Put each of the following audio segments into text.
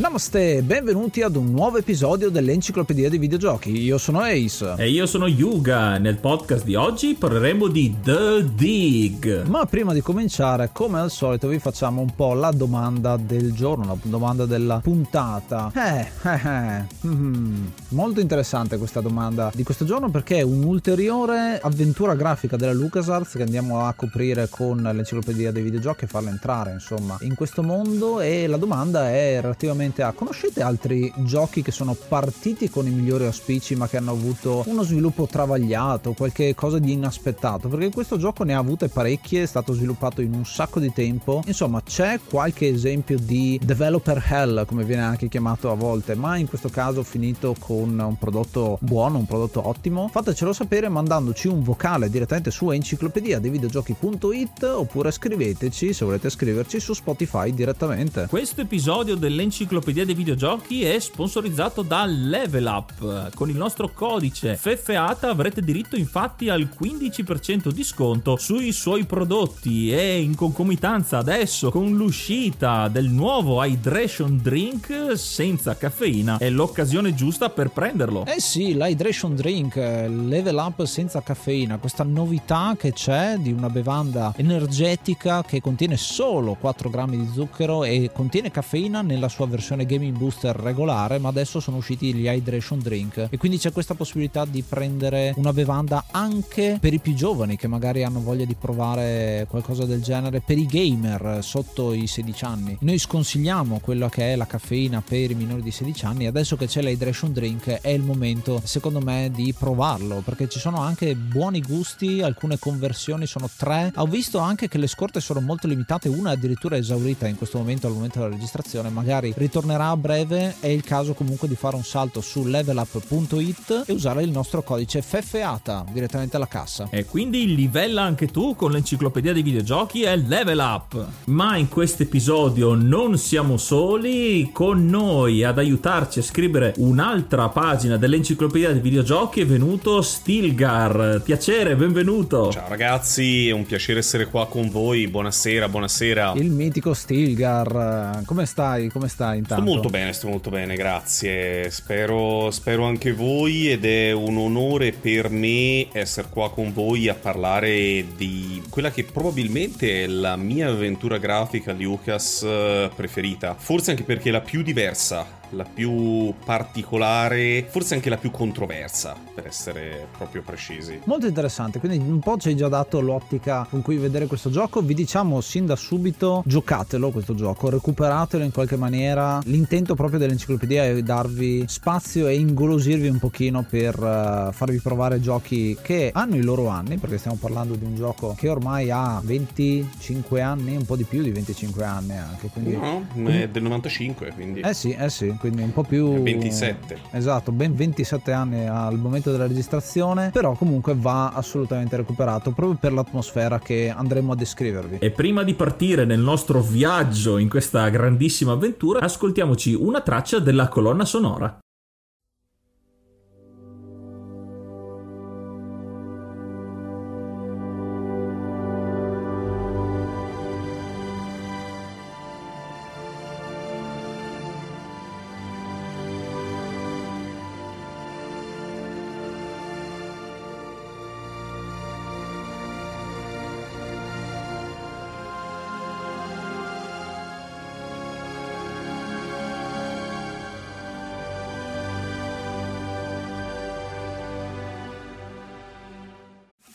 Namaste, benvenuti ad un nuovo episodio dell'Enciclopedia dei Videogiochi. Io sono Ace. E io sono Yuga. Nel podcast di oggi parleremo di The Dig. Ma prima di cominciare, come al solito, vi facciamo un po' la domanda del giorno, la domanda della puntata. Eh, eh, eh. Mm, molto interessante questa domanda di questo giorno perché è un'ulteriore avventura grafica della LucasArts che andiamo a coprire con l'Enciclopedia dei Videogiochi e farla entrare, insomma, in questo mondo e la domanda è relativamente a conoscete altri giochi che sono partiti con i migliori auspici ma che hanno avuto uno sviluppo travagliato, qualche cosa di inaspettato? Perché questo gioco ne ha avute parecchie, è stato sviluppato in un sacco di tempo. Insomma, c'è qualche esempio di developer hell, come viene anche chiamato a volte, ma in questo caso finito con un prodotto buono, un prodotto ottimo. Fatecelo sapere mandandoci un vocale direttamente su enciclopedia dei videogiochi.it oppure scriveteci se volete scriverci su Spotify direttamente. Questo episodio dell'enciclopedia l'enciclopedia dei videogiochi è sponsorizzato da Level Up. Con il nostro codice FFATA avrete diritto infatti al 15% di sconto sui suoi prodotti e in concomitanza adesso con l'uscita del nuovo Hydration Drink senza caffeina è l'occasione giusta per prenderlo. Eh sì, l'Hydration Drink Level Up senza caffeina, questa novità che c'è di una bevanda energetica che contiene solo 4 grammi di zucchero e contiene caffeina nella sua versione versione Gaming Booster regolare, ma adesso sono usciti gli Hydration Drink e quindi c'è questa possibilità di prendere una bevanda anche per i più giovani che magari hanno voglia di provare qualcosa del genere, per i gamer sotto i 16 anni. Noi sconsigliamo quello che è la caffeina per i minori di 16 anni, adesso che c'è l'Hydration Drink è il momento secondo me di provarlo perché ci sono anche buoni gusti, alcune conversioni sono tre. Ho visto anche che le scorte sono molto limitate, una addirittura esaurita in questo momento al momento della registrazione, magari ritornerà tornerà a breve, è il caso comunque di fare un salto su levelup.it e usare il nostro codice FFATA direttamente alla cassa. E quindi livella anche tu con l'enciclopedia dei videogiochi e Level Up. Ma in questo episodio non siamo soli, con noi ad aiutarci a scrivere un'altra pagina dell'enciclopedia dei videogiochi è venuto Stilgar. Piacere, benvenuto. Ciao ragazzi, è un piacere essere qua con voi. Buonasera, buonasera. Il mitico Stilgar, come stai? Come stai intanto? Sto molto bene, sto molto bene, grazie. Spero, spero anche voi ed è un onore per me essere qua con voi a parlare di quella che probabilmente è la mia avventura grafica Lucas eh, preferita. Forse anche perché è la più diversa la più particolare, forse anche la più controversa, per essere proprio precisi. Molto interessante, quindi un po' ci hai già dato l'ottica con cui vedere questo gioco. Vi diciamo sin da subito, giocatelo questo gioco, recuperatelo in qualche maniera. L'intento proprio dell'enciclopedia è darvi spazio e ingolosirvi un pochino per uh, farvi provare giochi che hanno i loro anni, perché stiamo parlando di un gioco che ormai ha 25 anni, un po' di più di 25 anni anche. Quindi... No, è del 95, quindi... Eh sì, eh sì, quindi un po' più... 27. Esatto, ben 27 anni al momento della registrazione, però comunque va assolutamente recuperato proprio per l'atmosfera che andremo a descrivervi. E prima di partire nel nostro viaggio in questa grandissima avventura, ascoltiamoci una traccia della colonna sonora.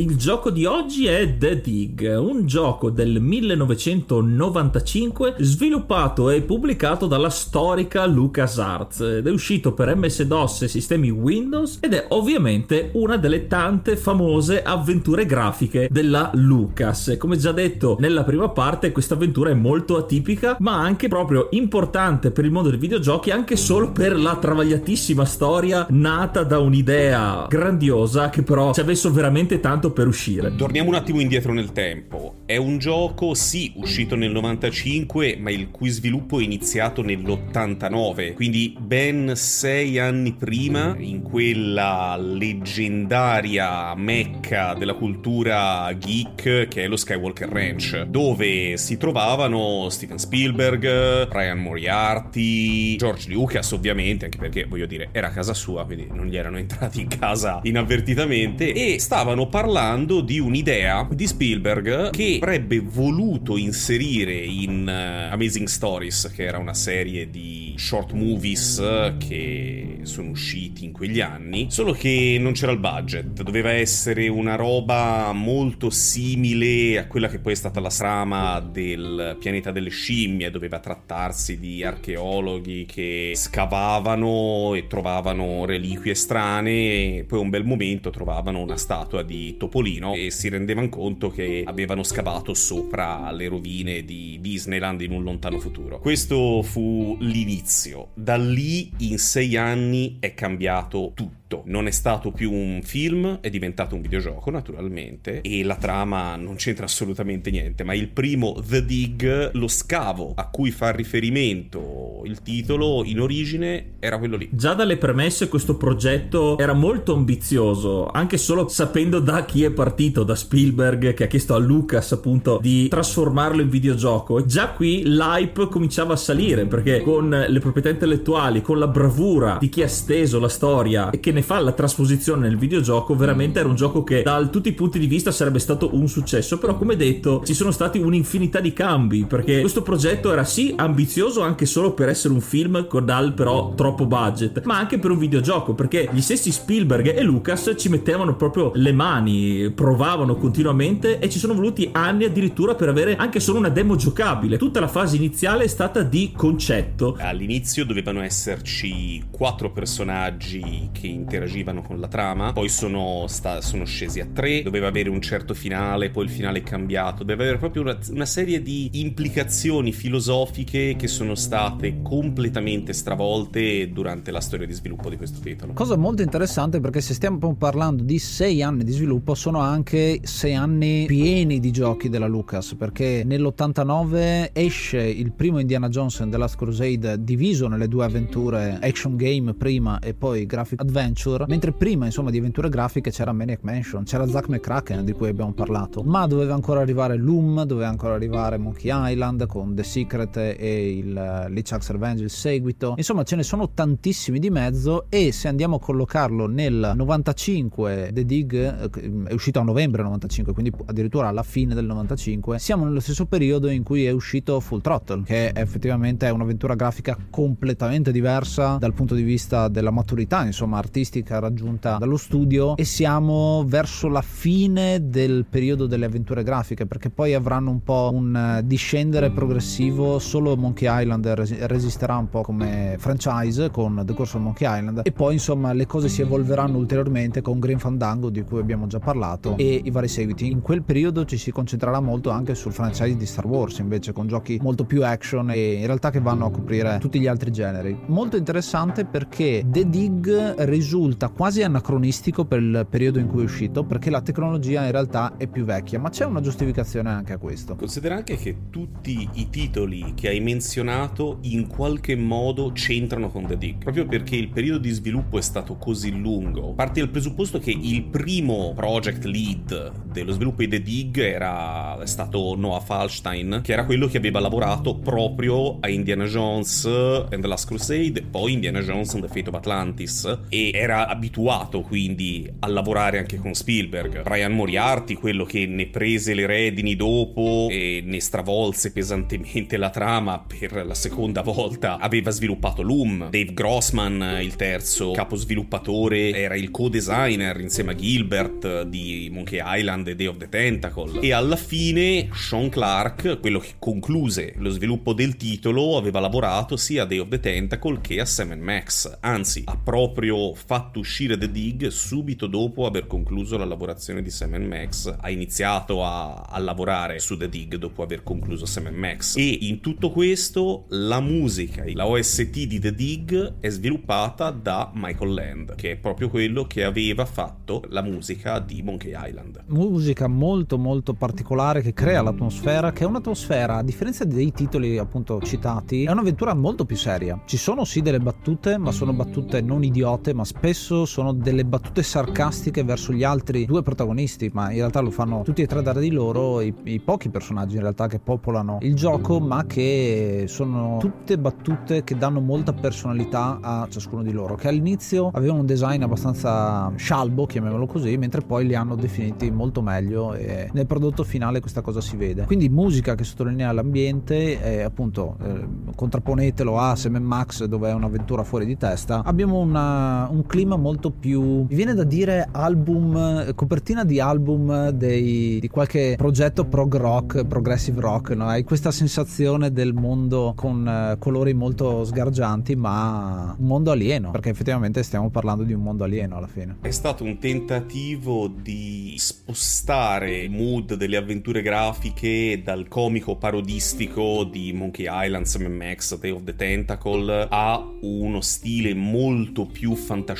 Il gioco di oggi è The Dig, un gioco del 1995 sviluppato e pubblicato dalla storica LucasArts ed è uscito per MS-DOS e sistemi Windows ed è ovviamente una delle tante famose avventure grafiche della Lucas. Come già detto nella prima parte, questa avventura è molto atipica, ma anche proprio importante per il mondo dei videogiochi, anche solo per la travagliatissima storia nata da un'idea grandiosa che però ci ha messo veramente tanto per uscire. Torniamo un attimo indietro nel tempo. È un gioco, sì, uscito nel 95, ma il cui sviluppo è iniziato nell'89, quindi ben sei anni prima, in quella leggendaria mecca della cultura geek che è lo Skywalker Ranch, dove si trovavano Steven Spielberg, Ryan Moriarty, George Lucas ovviamente, anche perché voglio dire era casa sua, quindi non gli erano entrati in casa inavvertitamente, e stavano parlando parlando di un'idea di Spielberg che avrebbe voluto inserire in uh, Amazing Stories, che era una serie di short movies che sono usciti in quegli anni, solo che non c'era il budget, doveva essere una roba molto simile a quella che poi è stata la trama del pianeta delle scimmie, doveva trattarsi di archeologhi che scavavano e trovavano reliquie strane e poi un bel momento trovavano una statua di Topolino e si rendevano conto che avevano scavato sopra le rovine di Disneyland in un lontano futuro. Questo fu l'inizio. Da lì in sei anni è cambiato tutto tutto. Non è stato più un film, è diventato un videogioco naturalmente e la trama non c'entra assolutamente niente, ma il primo The Dig, lo scavo a cui fa riferimento il titolo in origine era quello lì. Già dalle premesse questo progetto era molto ambizioso, anche solo sapendo da chi è partito, da Spielberg che ha chiesto a Lucas appunto di trasformarlo in videogioco. Già qui l'hype cominciava a salire perché con le proprietà intellettuali, con la bravura di chi ha steso la storia e che ne ne fa la trasposizione nel videogioco, veramente era un gioco che da tutti i punti di vista sarebbe stato un successo, però come detto ci sono stati un'infinità di cambi, perché questo progetto era sì ambizioso anche solo per essere un film con dal però troppo budget, ma anche per un videogioco, perché gli stessi Spielberg e Lucas ci mettevano proprio le mani, provavano continuamente e ci sono voluti anni addirittura per avere anche solo una demo giocabile. Tutta la fase iniziale è stata di concetto. All'inizio dovevano esserci quattro personaggi che interagivano con la trama, poi sono, sta, sono scesi a tre, doveva avere un certo finale, poi il finale è cambiato, doveva avere proprio una, una serie di implicazioni filosofiche che sono state completamente stravolte durante la storia di sviluppo di questo titolo. Cosa molto interessante perché se stiamo parlando di sei anni di sviluppo sono anche sei anni pieni di giochi della Lucas perché nell'89 esce il primo Indiana Jones and The Last Crusade diviso nelle due avventure action game prima e poi graphic adventure adventure, mentre prima insomma di avventure grafiche c'era Maniac Mansion, c'era Zack McCracken di cui abbiamo parlato, ma doveva ancora arrivare Loom, doveva ancora arrivare Monkey Island con The Secret e il uh, Leech Revenge, il seguito, insomma ce ne sono tantissimi di mezzo e se andiamo a collocarlo nel 95 The Dig eh, è uscito a novembre 95, quindi addirittura alla fine del 95, siamo nello stesso periodo in cui è uscito Full Throttle, che effettivamente è un'avventura grafica completamente diversa dal punto di vista della maturità, insomma, artistica artistica raggiunta dallo studio e siamo verso la fine del periodo delle avventure grafiche perché poi avranno un po' un eh, discendere progressivo. Solo Monkey Island resisterà un po' come franchise con The Course of Monkey Island. E poi insomma le cose si evolveranno ulteriormente con Green Fandango di cui abbiamo già parlato e i vari seguiti. In quel periodo ci si concentrerà molto anche sul franchise di Star Wars invece con giochi molto più action e in realtà che vanno a coprire tutti gli altri generi. Molto interessante perché The Dig risulta risulta quasi anacronistico per il periodo in cui è uscito perché la tecnologia in realtà è più vecchia, ma c'è una giustificazione anche a questo. Considera anche che tutti i titoli che hai menzionato in qualche modo c'entrano con The Dig, proprio perché il periodo di sviluppo è stato così lungo. Parte dal presupposto che il primo project lead dello sviluppo di The Dig era stato Noah Falstein, che era quello che aveva lavorato proprio a Indiana Jones and the Last Crusade, poi Indiana Jones and the Fate of Atlantis, e era abituato quindi a lavorare anche con Spielberg. Brian Moriarty, quello che ne prese le redini dopo e ne stravolse pesantemente la trama per la seconda volta, aveva sviluppato Loom. Dave Grossman, il terzo capo sviluppatore, era il co-designer insieme a Gilbert di Monkey Island e Day of the Tentacle. E alla fine Sean Clark, quello che concluse lo sviluppo del titolo, aveva lavorato sia a Day of the Tentacle che a Sam Max. Anzi, ha proprio fatto uscire The Dig subito dopo aver concluso la lavorazione di Sam Max. Ha iniziato a, a lavorare su The Dig dopo aver concluso Sam Max. E in tutto questo la musica, la OST di The Dig è sviluppata da Michael Land, che è proprio quello che aveva fatto la musica di Monkey Island. Musica molto molto particolare che crea l'atmosfera, che è un'atmosfera, a differenza dei titoli appunto citati, è un'avventura molto più seria. Ci sono sì delle battute, ma sono battute non idiote, ma spesso sono delle battute sarcastiche verso gli altri due protagonisti, ma in realtà lo fanno tutti e tre da di loro, i, i pochi personaggi in realtà che popolano il gioco, ma che sono tutte battute che danno molta personalità a ciascuno di loro, che all'inizio avevano un design abbastanza scialbo, chiamiamolo così, mentre poi li hanno definiti molto meglio e nel prodotto finale questa cosa si vede. Quindi musica che sottolinea l'ambiente, e appunto eh, contrapponetelo a Sam Max dove è un'avventura fuori di testa, abbiamo una, un clima molto più, mi viene da dire album, copertina di album dei, di qualche progetto prog rock, progressive rock, no? hai questa sensazione del mondo con eh, colori molto sgargianti ma un mondo alieno, perché effettivamente stiamo parlando di un mondo alieno alla fine. È stato un tentativo di spostare il mood delle avventure grafiche dal comico parodistico di Monkey Island, Sam Max, Day of the Tentacle a uno stile molto più fantascientifico,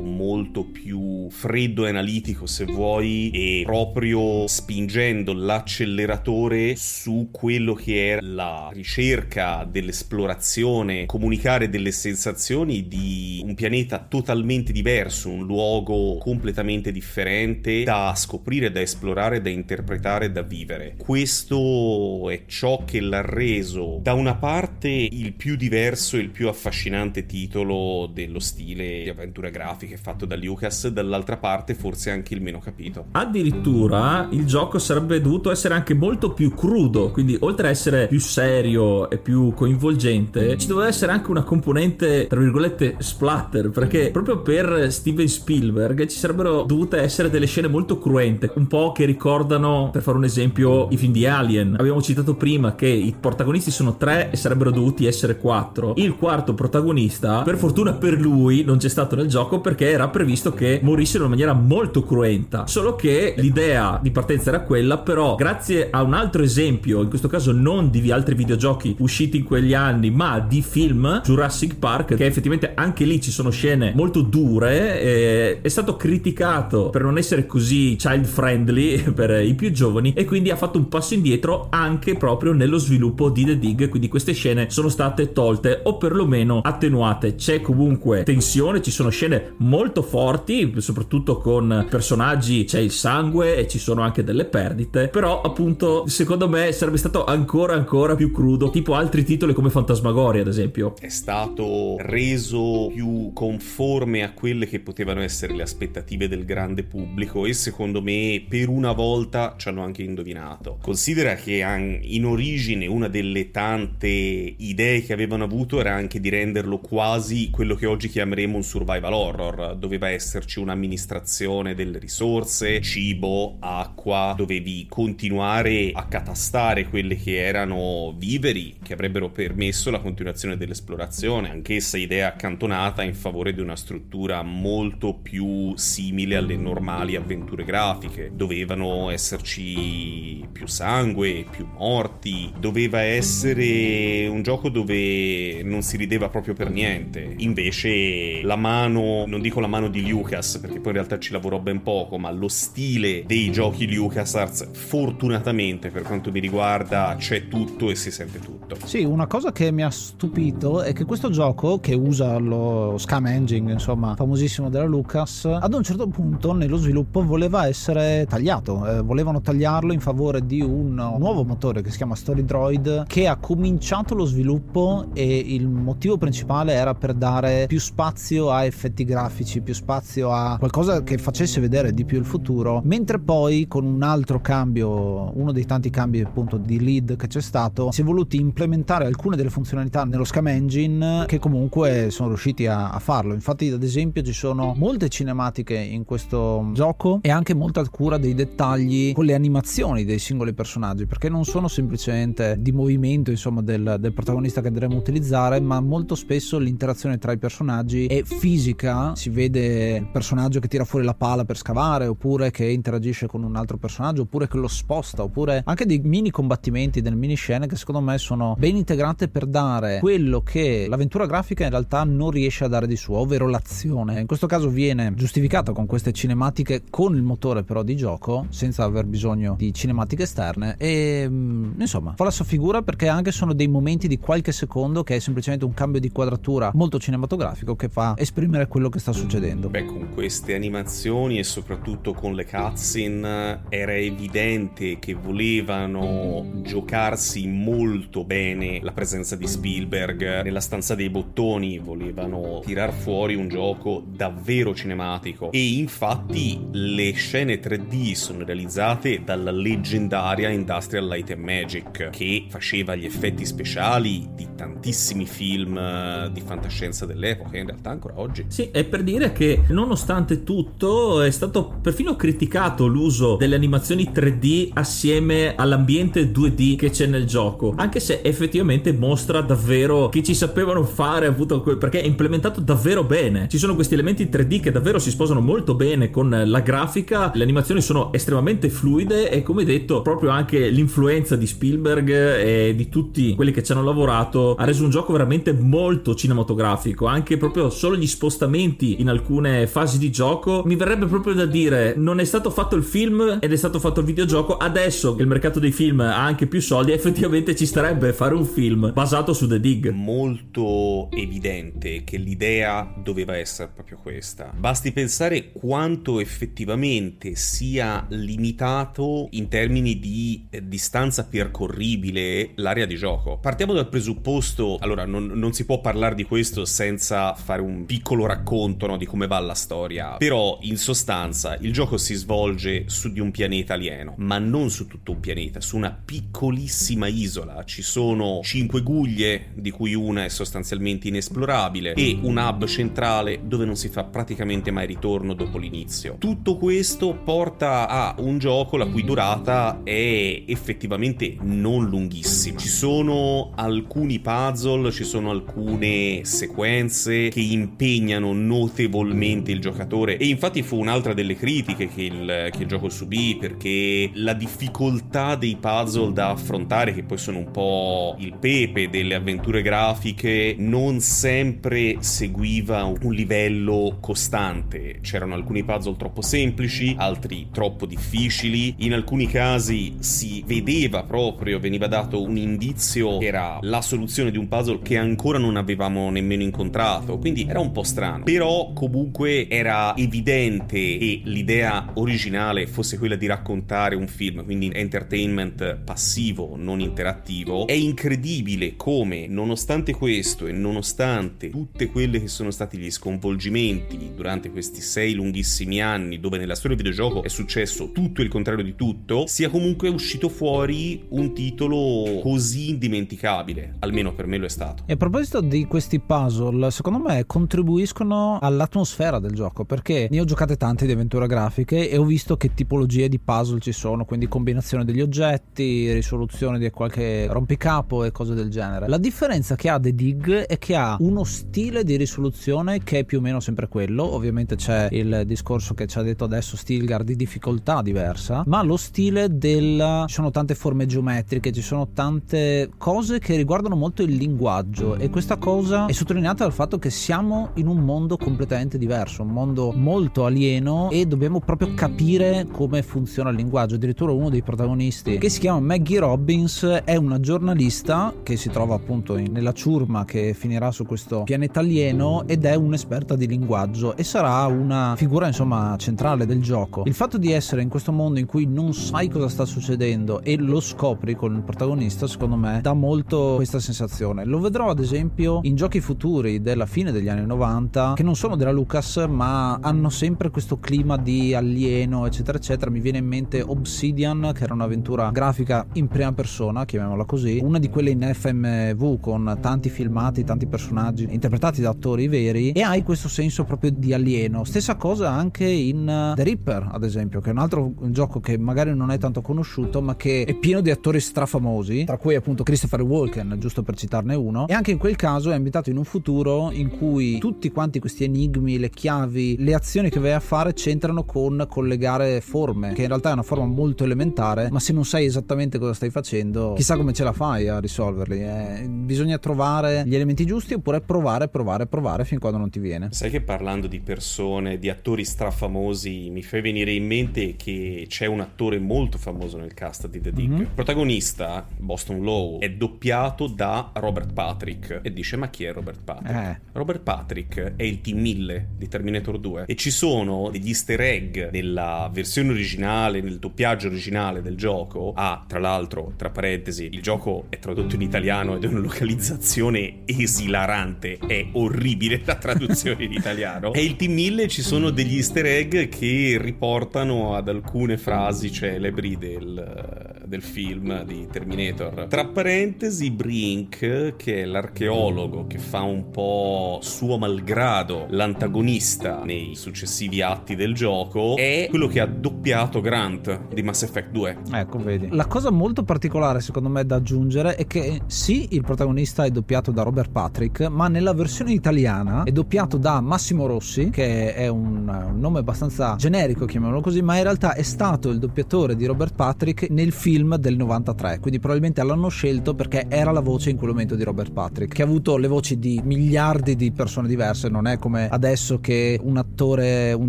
molto più freddo e analitico se vuoi e proprio spingendo l'acceleratore su quello che era la ricerca dell'esplorazione, comunicare delle sensazioni di un pianeta totalmente diverso, un luogo completamente differente da scoprire, da esplorare, da interpretare, da vivere. Questo è ciò che l'ha reso da una parte il più diverso e il più affascinante titolo dello stile di avventure grafiche fatto da Lucas, dall'altra parte forse anche il meno capito. Addirittura il gioco sarebbe dovuto essere anche molto più crudo, quindi oltre a essere più serio e più coinvolgente, ci doveva essere anche una componente, tra virgolette, splatter, perché proprio per Steven Spielberg ci sarebbero dovute essere delle scene molto cruente, un po' che ricordano, per fare un esempio, i film di Alien. Abbiamo citato prima che i protagonisti sono tre e sarebbero dovuti essere quattro. Il quarto protagonista, per fortuna per lui, non c'è stato nel gioco perché era previsto che morisse in maniera molto cruenta. Solo che l'idea di partenza era quella, però grazie a un altro esempio, in questo caso non di altri videogiochi usciti in quegli anni, ma di film, Jurassic Park, che effettivamente anche lì ci sono scene molto dure, è stato criticato per non essere così child friendly per i più giovani e quindi ha fatto un passo indietro anche proprio nello sviluppo di The Dig, quindi queste scene sono state tolte o perlomeno attenuate. C'è comunque tensione, ci sono scene molto forti, soprattutto con personaggi, c'è il sangue e ci sono anche delle perdite, però appunto secondo me sarebbe stato ancora ancora più crudo, tipo altri titoli come Fantasmagoria ad esempio. È stato reso più conforme a quelle che potevano essere le aspettative del grande pubblico e secondo me per una volta ci hanno anche indovinato. Considera che in origine una delle tante idee che avevano avuto era anche di renderlo quasi quello che oggi chiameremo un survival horror. Doveva esserci un'amministrazione delle risorse, cibo, acqua, dovevi continuare a catastare quelle che erano viveri che avrebbero permesso la continuazione dell'esplorazione, anch'essa idea accantonata in favore di una struttura molto più simile alle normali avventure grafiche. Dovevano esserci più sangue, più morti, doveva essere un gioco dove non si rideva proprio per niente. Invece la mano, non dico la mano di Lucas, perché poi in realtà ci lavorò ben poco, ma lo stile dei giochi LucasArts, fortunatamente per quanto mi riguarda, c'è tutto e si sente tutto. Sì, una cosa che mi ha stupito è che questo gioco, che usa lo Scam Engine, insomma, famosissimo della Lucas, ad un certo punto nello sviluppo voleva essere tagliato. Eh, volevano tagliarlo in favore di un nuovo motore che si chiama Story Droid, che ha cominciato lo sviluppo e il motivo principale era per dare più spazio a effetti grafici, più spazio a qualcosa che facesse vedere di più il futuro, mentre poi con un altro cambio, uno dei tanti cambi appunto di lead che c'è stato, si è voluti implementare alcune delle funzionalità nello Scam Engine che comunque sono riusciti a, a farlo. Infatti ad esempio ci sono molte cinematiche in questo gioco e anche molta cura dei dettagli con le animazioni dei singoli personaggi, perché non sono semplicemente di movimento insomma del, del protagonista che dovremmo utilizzare, ma molto spesso l'interazione tra i personaggi è fisica, si vede il personaggio che tira fuori la pala per scavare, oppure che interagisce con un altro personaggio, oppure che lo sposta, oppure anche dei mini combattimenti, delle mini scene che secondo me sono ben integrate per dare quello che l'avventura grafica in realtà non riesce a dare di suo, ovvero l'azione. In questo caso viene giustificata con queste cinematiche con il motore però di gioco, senza aver bisogno di cinematiche esterne e mm, insomma fa la sua figura perché anche sono dei momenti di qualche secondo che è semplicemente un cambio di quadratura molto cinematografico che fa esprimere quello che sta succedendo. Beh, con queste animazioni e soprattutto con le cutscene era evidente che volevano giocarsi molto bene la presenza di Spielberg nella stanza dei bottoni, volevano tirar fuori un gioco davvero cinematico e infatti le scene 3D sono realizzate dalla leggendaria Industrial Light and Magic che faceva gli effetti speciali di tantissimi film eh, di fantascienza dell'epoca, in realtà ancora oggi. Sì, è per dire che nonostante tutto è stato perfino criticato l'uso delle animazioni 3D assieme all'ambiente 2D che c'è nel gioco, anche se effettivamente mostra davvero che ci sapevano fare, perché è implementato davvero bene. Ci sono questi elementi 3D che davvero si sposano molto bene con la grafica, le animazioni sono estremamente fluide e come detto proprio anche l'influenza di Spielberg e di tutti quelli che ci hanno lavorato ha reso un gioco veramente molto cinematografico, anche proprio solo gli spostamenti in alcune fasi di gioco. Mi verrebbe proprio da dire non è stato fatto il film ed è stato fatto il videogioco, adesso che il mercato dei film ha anche più soldi, effettivamente ci starebbe fare un film basato su The Dig. Molto evidente che l'idea doveva essere proprio questa. Basti pensare quanto effettivamente sia limitato in termini di distanza percorribile l'area di gioco. Partiamo dal presupposto, allora non, non si può parlare di questo senza fare un piccolo racconto no, di come va la storia, però in sostanza il gioco si svolge su di un pianeta alieno, ma non su tutto un pianeta, su una piccolissima isola. Ci sono cinque guglie, di cui una è sostanzialmente inesplorabile, e un hub centrale dove non si fa praticamente mai ritorno dopo l'inizio. Tutto questo porta a un gioco la cui durata è effettivamente non lunghissima. Ci sono alcuni puzzle, ci sono alcune sequenze che impegnano notevolmente il giocatore e infatti fu un'altra delle critiche che il, che il gioco subì perché la difficoltà dei puzzle da affrontare, che poi sono un po' il pepe delle avventure grafiche, non sempre seguiva un livello costante. C'erano alcuni puzzle troppo semplici, altri troppo difficili. In alcuni casi si vedeva proprio, veniva dato un indizio che era la soluzione di un puzzle che ancora non avevamo nemmeno incontrato. Quindi era un po' strano. Però comunque era evidente che l'idea originale fosse quella di raccontare un film, quindi entertainment passivo, non interattivo. È incredibile come, nonostante questo e nonostante tutte quelle che sono stati gli sconvolgimenti durante questi sei lunghissimi anni, dove nella storia del videogioco è successo tutto il contrario di tutto, sia comunque uscito fuori un titolo così indimenticabile. Almeno per me lo è stato. E a proposito di questi puzzle, secondo me contribuiscono all'atmosfera del gioco, perché ne ho giocate tante di avventure grafiche e ho visto che tipologie di puzzle ci sono, quindi combinazione degli oggetti, risoluzione di qualche rompicapo e cose del genere. La differenza che ha The Dig è che ha uno stile di risoluzione che è più o meno sempre quello, ovviamente c'è il discorso che ci ha detto adesso Stilgar di difficoltà diversa, ma lo stile del ci sono tante forme geometriche, ci sono tante cose che riguardano molto molto il linguaggio e questa cosa è sottolineata dal fatto che siamo in un mondo completamente diverso, un mondo molto alieno e dobbiamo proprio capire come funziona il linguaggio. Addirittura uno dei protagonisti, che si chiama Maggie Robbins, è una giornalista che si trova appunto nella ciurma che finirà su questo pianeta alieno ed è un'esperta di linguaggio e sarà una figura insomma centrale del gioco. Il fatto di essere in questo mondo in cui non sai cosa sta succedendo e lo scopri con il protagonista, secondo me, dà molto questa sensazione. Lo vedrò ad esempio in giochi futuri della fine degli anni 90 che non sono della Lucas ma hanno sempre questo clima di alieno eccetera eccetera. Mi viene in mente Obsidian che era un'avventura grafica in prima persona, chiamiamola così, una di quelle in FMV con tanti filmati, tanti personaggi interpretati da attori veri e hai questo senso proprio di alieno. Stessa cosa anche in The Ripper ad esempio, che è un altro gioco che magari non è tanto conosciuto ma che è pieno di attori strafamosi, tra cui appunto Christopher Walken, giusto per citarne uno, e anche in quel caso è ambientato in un futuro in cui tutti quanti questi enigmi, le chiavi, le azioni che vai a fare c'entrano con collegare forme, che in realtà è una forma molto elementare, ma se non sai esattamente cosa stai facendo, chissà come ce la fai a risolverli. Eh, bisogna trovare gli elementi giusti oppure provare, provare, provare fin quando non ti viene. Sai che parlando di persone, di attori strafamosi, mi fai venire in mente che c'è un attore molto famoso nel cast di The Dig. Mm-hmm. Il protagonista, Boston Low, è doppiato da Robert Patrick. E dice: Ma chi è Robert Patrick? Eh. Robert Patrick è il Team 1000 di Terminator 2. E ci sono degli easter egg nella versione originale, nel doppiaggio originale del gioco. Ah, tra l'altro, tra parentesi, il gioco è tradotto in italiano ed è una localizzazione esilarante. È orribile la traduzione in italiano. E il Team 1000 ci sono degli easter egg che riportano ad alcune frasi celebri del, del film di Terminator. Tra parentesi, Brink, che è l'archeologo che fa un po' suo malgrado l'antagonista nei successivi atti del gioco, è quello che ha doppiato Grant di Mass Effect 2. Ecco, vedi. La cosa molto particolare, secondo me, da aggiungere è che sì, il protagonista è doppiato da Robert Patrick, ma nella versione italiana è doppiato da Massimo Rossi, che è un, un nome abbastanza generico, chiamiamolo così, ma in realtà è stato il doppiatore di Robert Patrick nel film del 93, quindi probabilmente l'hanno scelto perché era la voce in quel momento di Robert Patrick, che ha avuto le voci di miliardi di persone diverse, non è come adesso che un attore, un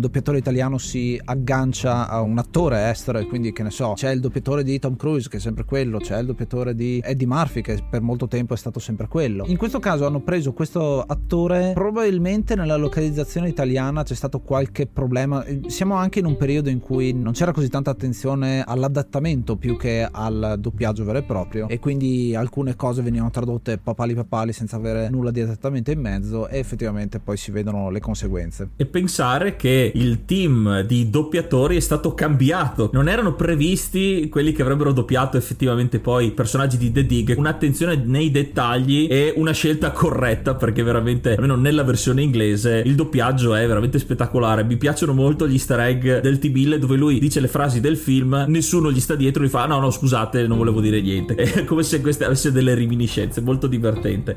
doppiatore italiano si aggancia a un attore estero e quindi che ne so, c'è il doppiatore di Tom Cruise che è sempre quello, c'è il doppiatore di Eddie Murphy che per molto tempo è stato sempre quello. In questo caso hanno preso questo attore, probabilmente nella localizzazione italiana c'è stato qualche problema, siamo anche in un periodo in cui non c'era così tanta attenzione all'adattamento più che al doppiaggio vero e proprio e quindi alcune cose venivano tradotte papali papali senza avere nulla di adattamento in mezzo e effettivamente poi si vedono le conseguenze. E pensare che il team di doppiatori è stato cambiato, non erano previsti quelli che avrebbero doppiato effettivamente poi i personaggi di The Dig, un'attenzione nei dettagli e una scelta corretta perché veramente, almeno nella versione inglese, il doppiaggio è veramente spettacolare. Mi piacciono molto gli easter egg del T-Bill dove lui dice le frasi del film, nessuno gli sta dietro gli fa no no scusate non volevo dire niente. È come se queste avesse delle reminiscenze, molto divertente.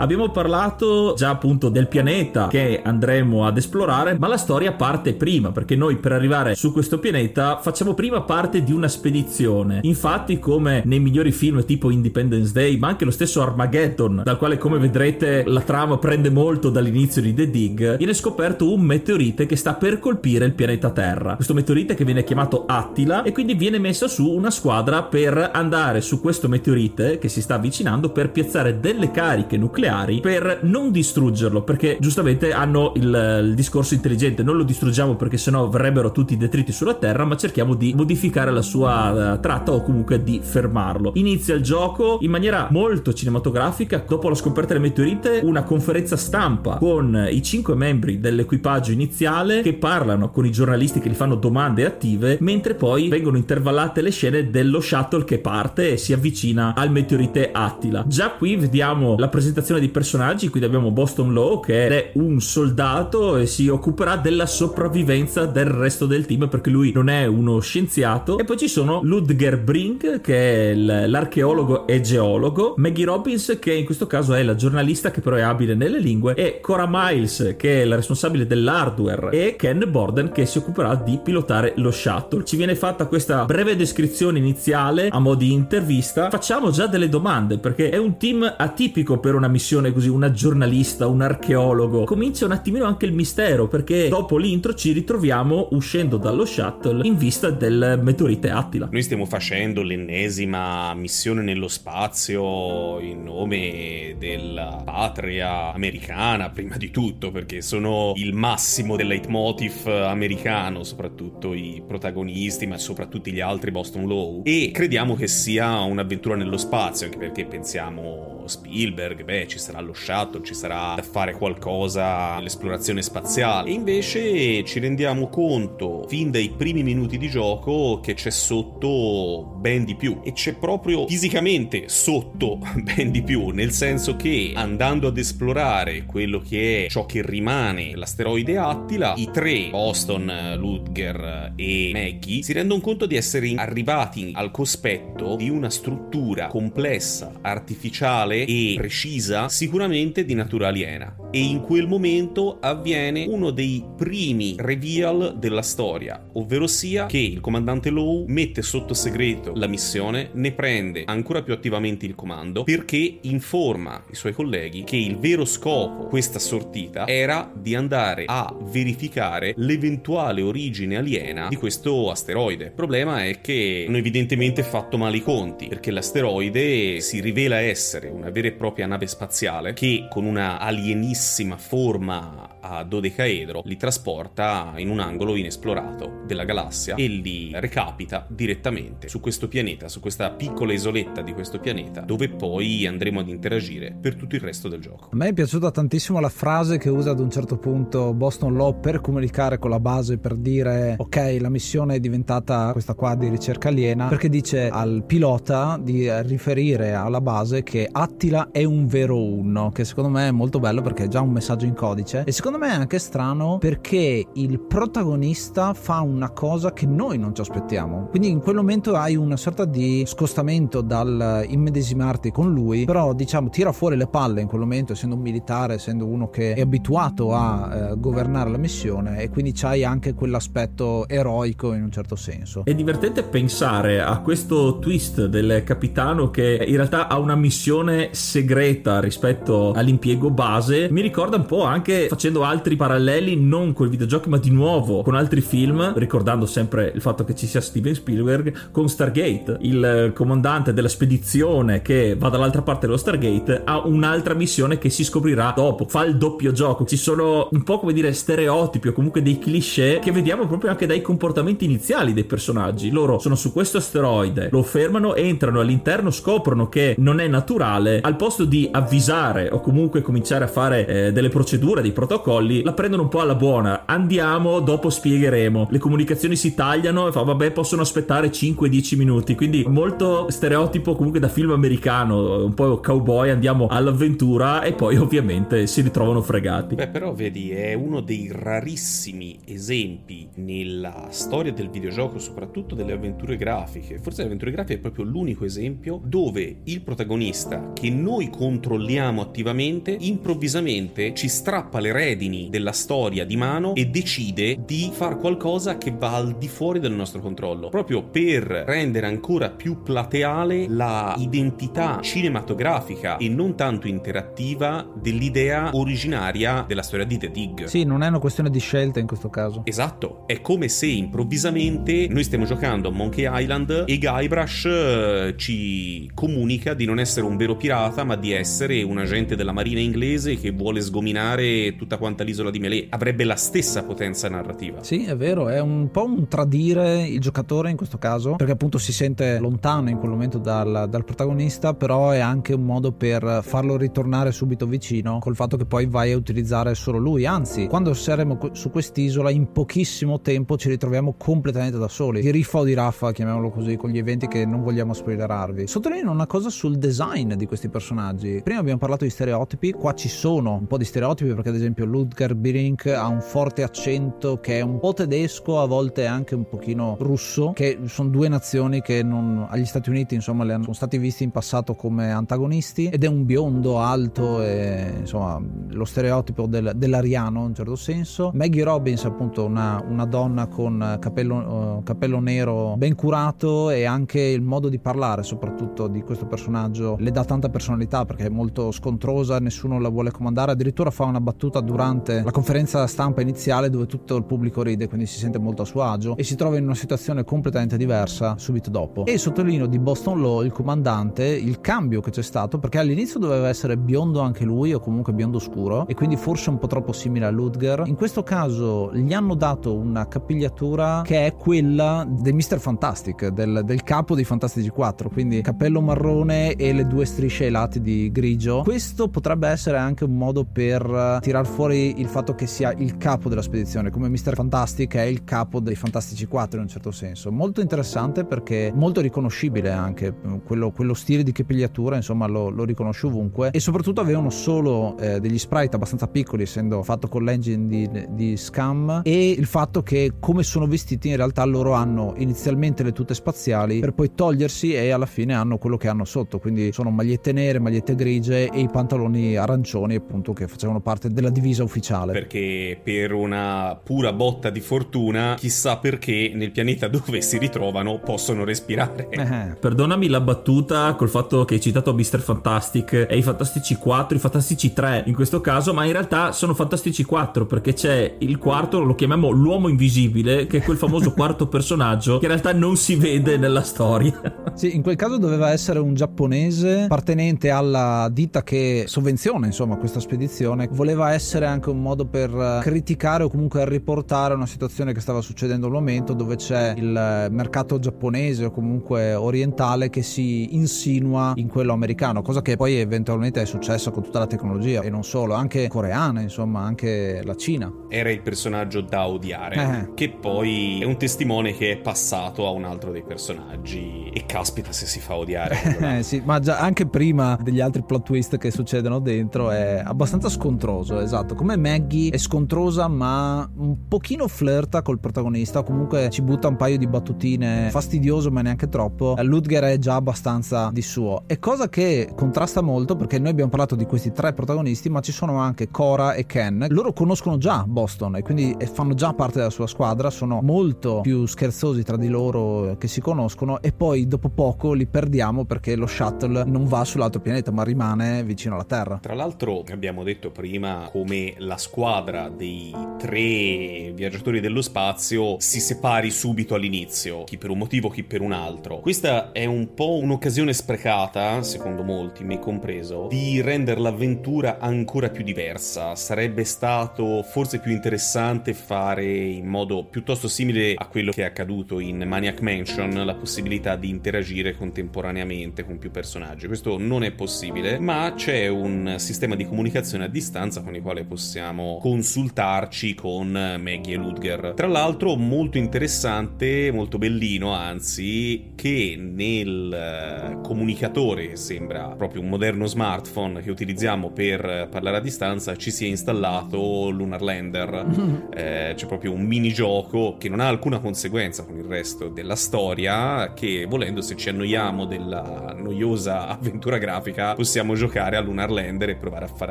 Abbiamo parlato già appunto del pianeta che andremo ad esplorare, ma la storia parte prima, perché noi per arrivare su questo pianeta facciamo prima parte di una spedizione. Infatti, come nei migliori film tipo Independence Day, ma anche lo stesso Armageddon, dal quale come vedrete la trama prende molto dall'inizio di The Dig, viene scoperto un meteorite che sta per colpire il pianeta Terra. Questo meteorite che viene chiamato Attila e quindi viene messa su una squadra per andare su questo meteorite che si sta avvicinando per piazzare delle cariche nucleari nucleari per non distruggerlo, perché giustamente hanno il, il discorso intelligente, non lo distruggiamo perché sennò verrebbero tutti i detriti sulla Terra, ma cerchiamo di modificare la sua uh, tratta o comunque di fermarlo. Inizia il gioco in maniera molto cinematografica, dopo la scoperta delle meteorite, una conferenza stampa con i cinque membri dell'equipaggio iniziale che parlano con i giornalisti che gli fanno domande attive, mentre poi vengono intervallate le scene dello shuttle che parte e si avvicina al meteorite Attila. Già qui vediamo la presentazione di personaggi, qui abbiamo Boston Law che è un soldato e si occuperà della sopravvivenza del resto del team perché lui non è uno scienziato e poi ci sono Ludger Brink che è l'archeologo e geologo, Maggie Robbins che in questo caso è la giornalista che però è abile nelle lingue e Cora Miles che è la responsabile dell'hardware e Ken Borden che si occuperà di pilotare lo shuttle. Ci viene fatta questa breve descrizione iniziale a mo' di intervista. Facciamo già delle domande perché è un team atipico per una missione così, una giornalista, un archeologo. Comincia un attimino anche il mistero perché dopo l'intro ci ritroviamo uscendo dallo shuttle in vista del meteorite Attila. Noi stiamo facendo l'ennesima missione nello spazio in nome della patria americana prima di tutto perché sono il massimo del leitmotiv americano soprattutto i protagonisti ma soprattutto gli altri Boston Low e crediamo che sia un'avventura nello spazio anche perché pensiamo Spielberg, beh, ci sarà lo shuttle, ci sarà da fare qualcosa nell'esplorazione spaziale. E invece ci rendiamo conto, fin dai primi minuti di gioco, che c'è sotto ben di più. E c'è proprio fisicamente sotto ben di più, nel senso che andando ad esplorare quello che è ciò che rimane l'asteroide Attila, i tre, Boston, Ludger e Maggie, si rendono conto di essere arrivati al cospetto di una struttura complessa, artificiale e precisa, sicuramente di natura aliena. E in quel momento avviene uno dei primi reveal della storia, ovvero sia che il comandante Lowe mette sotto segreto la missione, ne prende ancora più attivamente il comando perché informa i suoi colleghi che il vero scopo questa sortita era di andare a verificare l'eventuale origine aliena di questo asteroide. Il problema è che hanno evidentemente fatto male i conti perché l'asteroide si rivela essere una vera e propria nave spaziale che con una alienissima forma a dodecaedro li trasporta in un angolo inesplorato della galassia e li recapita direttamente su questo pianeta, su questa piccola isoletta di questo pianeta, dove poi andremo ad interagire per tutto il resto del gioco. A me è piaciuta tantissimo la frase che usa ad un certo punto Boston Law per comunicare con la base, per dire ok, la missione è diventata questa qua di ricerca aliena, perché dice al pilota di riferire alla base che Attila è un vero uno, che secondo me è molto bello perché è già un messaggio in codice e secondo me è anche strano perché il protagonista fa una cosa che noi non ci aspettiamo. Quindi in quel momento hai una sorta di scostamento dal immedesimarti con lui, però diciamo tira fuori le palle in quel momento, essendo un militare, essendo uno che è abituato a eh, governare la missione e quindi c'hai anche quell'aspetto eroico in un certo senso. È divertente pensare a questo twist del capitano che in realtà ha una missione segreta rispetto all'impiego base. Mi ricorda un po' anche facendo facendo altri paralleli non con i videogiochi ma di nuovo con altri film ricordando sempre il fatto che ci sia Steven Spielberg con Stargate il comandante della spedizione che va dall'altra parte dello Stargate ha un'altra missione che si scoprirà dopo. Fa il doppio gioco. Ci sono un po' come dire stereotipi o comunque dei cliché che vediamo proprio anche dai comportamenti iniziali dei personaggi. Loro sono su questo asteroide lo fermano entrano all'interno scoprono che non è naturale al posto di avvisare o comunque cominciare a fare eh, delle procedure dei protocolli protocolli la prendono un po' alla buona. Andiamo, dopo spiegheremo. Le comunicazioni si tagliano e fa vabbè possono aspettare 5-10 minuti. Quindi molto stereotipo comunque da film americano, un po' cowboy, andiamo all'avventura e poi ovviamente si ritrovano fregati. Beh però vedi è uno dei rarissimi esempi nella storia del videogioco, soprattutto delle avventure grafiche. Forse le avventure grafiche è proprio l'unico esempio dove il protagonista che noi controlliamo attivamente improvvisamente ci strappa le redini ordini della storia di mano e decide di fare qualcosa che va al di fuori del nostro controllo, proprio per rendere ancora più plateale la identità cinematografica e non tanto interattiva dell'idea originaria della storia di The Dig. Sì, non è una questione di scelta in questo caso. Esatto, è come se improvvisamente noi stiamo giocando a Monkey Island e Guybrush eh, ci comunica di non essere un vero pirata, ma di essere un agente della marina inglese che vuole sgominare tutta quanta l'isola di Melee. Avrebbe la stessa potenza narrativa. Sì, è vero, è un po' un tradire il giocatore in questo caso, perché appunto si sente lontano in quel momento dal, dal protagonista, però è anche un modo per farlo ritornare subito vicino col fatto che poi vai a utilizzare solo lui. Anzi, quando saremo su quest'isola in pochissimo tempo ci ritroviamo completamente da soli. Di riffa o di raffa, chiamiamolo così, con gli eventi che non vogliamo spoilerarvi. Sottolineo una cosa sul design di questi personaggi. Prima abbiamo parlato di stereotipi, qua ci sono un po' di stereotipi perché ad esempio Ludger Birink ha un forte accento che è un po' tedesco, a volte anche un pochino russo, che sono due nazioni che non, agli Stati Uniti insomma le hanno, sono stati visti in passato come antagonisti ed è un biondo alto e insomma lo stereotipo del, dell'ariano in un certo senso. Maggie Robbins appunto una, una donna con capello, uh, capello nero ben curato e anche il modo di parlare soprattutto di questo personaggio le dà tanta personalità perché è molto scontrosa, nessuno la vuole comandare, addirittura fa una battuta durante la conferenza stampa iniziale dove tutto il pubblico ride, quindi si sente molto a suo agio e si trova in una situazione completamente diversa subito dopo. E sottolineo di Boston Law, il comandante, il cambio che c'è stato perché all'inizio doveva essere biondo anche lui o comunque biondo scuro e quindi forse un po' troppo simile a Ludger. In questo caso gli hanno dato una capigliatura che è quella del Mr. Fantastic, del, del capo dei Fantastici 4, quindi cappello marrone e le due strisce ai lati di grigio. Questo potrebbe essere anche un modo per tirar fuori il fatto che sia il capo della spedizione, come Mr. Fantastic è il capo dei Fantastici 4 in un certo senso. Molto interessante perché molto riconoscibile anche quello, quello stile di capigliatura, insomma lo, lo riconosce ovunque e soprattutto avevano solo eh, degli sprite abbastanza piccoli essendo fatto con l'engine di, di Scam e il fatto che come sono vestiti in realtà loro hanno inizialmente le tute spaziali per poi togliersi e alla fine hanno quello che hanno sotto, quindi sono magliette nere, magliette grigie e i pantaloni arancioni appunto che facevano parte della divisa ufficiale. Perché per una pura botta di fortuna, chissà perché nel pianeta dove si ritrovano possono respirare. Eh. Perdonami la battuta col fatto che hai citato Mr. Fantastic e i Fantastici 4, i Fantastici 3 in questo caso, ma in realtà sono Fantastici 4 perché c'è il quarto, lo chiamiamo l'uomo invisibile, che è quel famoso quarto personaggio che in realtà non si vede nella storia. Sì, in quel caso doveva essere un giapponese appartenente alla ditta che sovvenziona insomma questa spedizione. Voleva essere anche un modo per criticare o comunque riportare una situazione che stava succedendo al momento dove c'è il mercato giapponese o comunque orientale che si insinua in quello americano, cosa che poi eventualmente è successa con tutta la tecnologia e non solo, anche coreana, insomma, anche la Cina. Era il personaggio da odiare, eh. che poi è un testimone che è passato a un altro dei personaggi e caspita se si fa odiare. eh, sì, ma già anche prima degli altri plot twist che succedono dentro è abbastanza scontroso, esatto, come Maggie è scontrosa ma un pochino flirta col protagonista, comunque ci butta un paio di battutine fastidioso ma neanche troppo. Ludger è già abbastanza di suo. E cosa che contrasta molto perché noi abbiamo parlato di questi tre protagonisti, ma ci sono anche Cora e Ken. Loro conoscono già Boston e quindi fanno già parte della sua squadra, sono molto più scherzosi tra di loro che si conoscono e poi dopo poco li perdiamo perché lo shuttle non va sull'altro pianeta ma rimane vicino alla Terra. Tra l'altro abbiamo detto prima come la squadra dei tre viaggiatori dello spazio si separi subito all'inizio, chi per un motivo, chi per un altro. Questa è un po' un'occasione sprecata, secondo molti, me compreso, di rendere l'avventura ancora più diversa. Sarebbe stato forse più interessante fare in modo piuttosto simile a quello che è accaduto in Maniac Mansion, la possibilità di interagire contemporaneamente con più personaggi. Questo non è possibile, ma c'è un sistema di comunicazione a distanza con il quale possiamo consultarci con Maggie e Ludger. Tra l'altro molto interessante, molto bellino anzi, che nel eh, comunicatore, che sembra proprio un moderno smartphone che utilizziamo per parlare a distanza, ci sia installato Lunar Lander. eh, c'è proprio un minigioco che non ha alcuna conseguenza con il resto della storia, che volendo se ci annoiamo della noiosa avventura grafica possiamo giocare a Lunar Lander e provare a far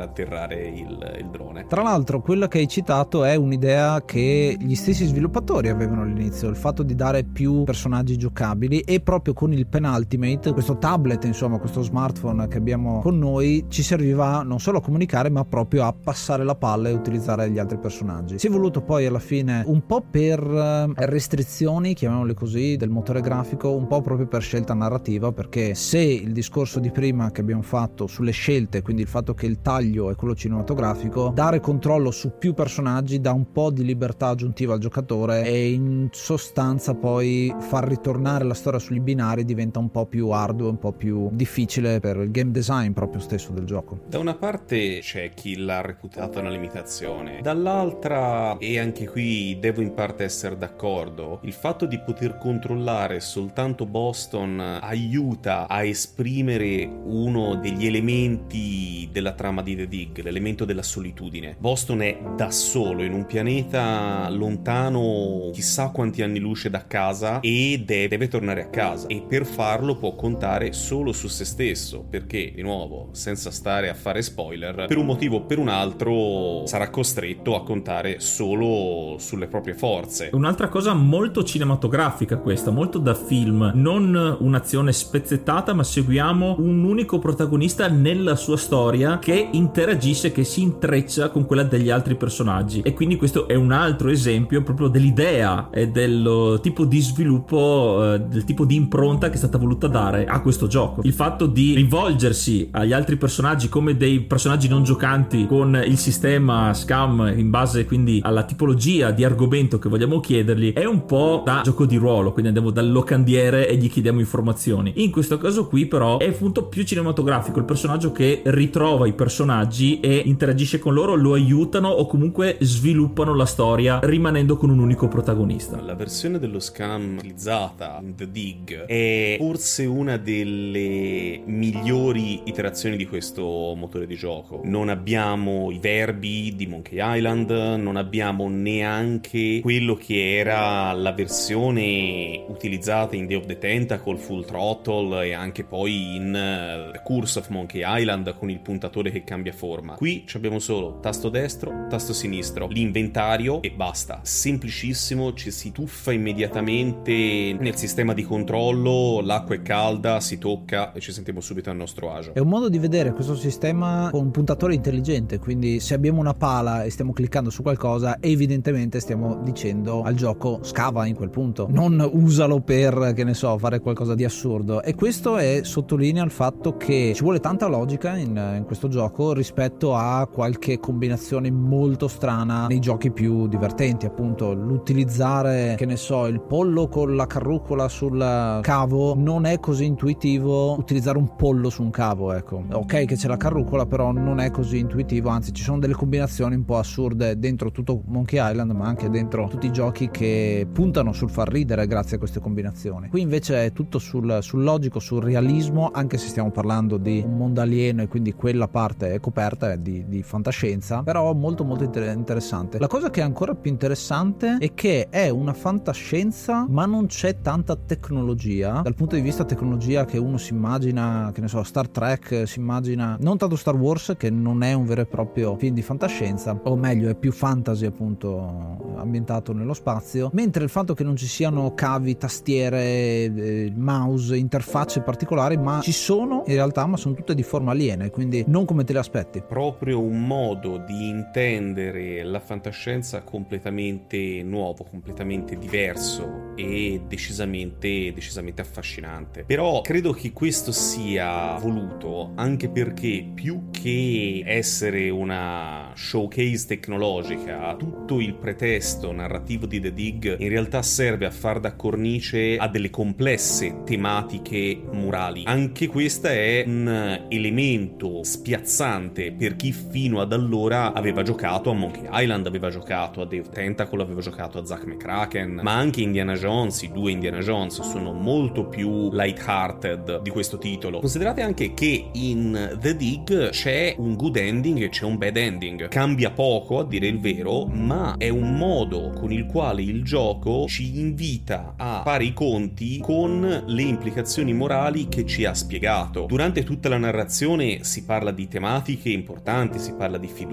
atterrare il, il drone. Buone. Tra l'altro, quello che hai citato è un'idea che gli stessi sviluppatori avevano all'inizio, il fatto di dare più personaggi giocabili e proprio con il Penultimate, questo tablet, insomma, questo smartphone che abbiamo con noi, ci serviva non solo a comunicare, ma proprio a passare la palla e utilizzare gli altri personaggi. Si è voluto poi alla fine un po' per eh, restrizioni, chiamiamole così, del motore grafico, un po' proprio per scelta narrativa, perché se il discorso di prima che abbiamo fatto sulle scelte, quindi il fatto che il taglio è quello cinematografico, dare controllo su più personaggi dà un po' di libertà aggiuntiva al giocatore e in sostanza poi far ritornare la storia sugli binari diventa un po' più arduo, un po' più difficile per il game design proprio stesso del gioco. Da una parte c'è chi l'ha reputato una limitazione, dall'altra, e anche qui devo in parte essere d'accordo, il fatto di poter controllare soltanto Boston aiuta a esprimere uno degli elementi della trama di The Dig, l'elemento della solitudine. Boston è da solo in un pianeta lontano chissà quanti anni luce da casa e deve tornare a casa e per farlo può contare solo su se stesso perché di nuovo senza stare a fare spoiler per un motivo o per un altro sarà costretto a contare solo sulle proprie forze. Un'altra cosa molto cinematografica questa, molto da film, non un'azione spezzettata ma seguiamo un unico protagonista nella sua storia che interagisce, che si intreccia con quella degli altri personaggi e quindi questo è un altro esempio proprio dell'idea e del tipo di sviluppo, eh, del tipo di impronta che è stata voluta dare a questo gioco. Il fatto di rivolgersi agli altri personaggi come dei personaggi non giocanti con il sistema scam in base quindi alla tipologia di argomento che vogliamo chiedergli è un po' da gioco di ruolo, quindi andiamo dal locandiere e gli chiediamo informazioni. In questo caso qui però è appunto più cinematografico, il personaggio che ritrova i personaggi e interagisce con loro, lo aiutano o comunque sviluppano la storia rimanendo con un unico protagonista. La versione dello scam utilizzata in The Dig è forse una delle migliori iterazioni di questo motore di gioco. Non abbiamo i verbi di Monkey Island, non abbiamo neanche quello che era la versione utilizzata in Day of the Tentacle, Full Throttle e anche poi in uh, Curse of Monkey Island con il puntatore che cambia forma. Qui abbiamo solo tasto destro, tasto sinistro, l'inventario e basta. Semplicissimo, ci si tuffa immediatamente nel sistema di controllo, l'acqua è calda, si tocca e ci sentiamo subito al nostro agio. È un modo di vedere questo sistema con un puntatore intelligente, quindi se abbiamo una pala e stiamo cliccando su qualcosa, evidentemente stiamo dicendo al gioco scava in quel punto, non usalo per, che ne so, fare qualcosa di assurdo. E questo è, sottolinea il fatto che ci vuole tanta logica in, in questo gioco rispetto a qualche combinazione molto strana nei giochi più divertenti, appunto l'utilizzare, che ne so, il pollo con la carrucola sul cavo non è così intuitivo utilizzare un pollo su un cavo, ecco. Ok che c'è la carrucola, però non è così intuitivo, anzi ci sono delle combinazioni un po' assurde dentro tutto Monkey Island, ma anche dentro tutti i giochi che puntano sul far ridere grazie a queste combinazioni. Qui invece è tutto sul, sul logico, sul realismo, anche se stiamo parlando di un mondo alieno e quindi quella parte è coperta di, di fantascienza, però molto molto inter- interessante. La cosa che è ancora più interessante è che è una fantascienza, ma non c'è tanta tecnologia dal punto di vista tecnologia che uno si immagina, che ne so, Star Trek, si immagina non tanto Star Wars che non è un vero e proprio film di fantascienza, o meglio è più fantasy appunto ambientato nello spazio, mentre il fatto che non ci siano cavi, tastiere, eh, mouse, interfacce particolari, ma ci sono in realtà, ma sono tutte di forma aliena, quindi non come te le aspetti. Proprio un modo di intendere la fantascienza completamente nuovo, completamente diverso e decisamente, decisamente affascinante. Però credo che questo sia voluto anche perché più che essere una showcase tecnologica, tutto il pretesto narrativo di The Dig in realtà serve a far da cornice a delle complesse tematiche morali. Anche questa è un elemento spiazzante per chi fino ad allora aveva giocato a Monkey Island, aveva giocato a Dave Tentacle, aveva giocato a Zack McCracken, ma anche Indiana Jones, i due Indiana Jones sono molto più light-hearted di questo titolo. Considerate anche che in The Dig c'è un good ending e c'è un bad ending. Cambia poco, a dire il vero, ma è un modo con il quale il gioco ci invita a fare i conti con le implicazioni morali che ci ha spiegato. Durante tutta la narrazione si parla di tematiche importanti, si parla di fiducia,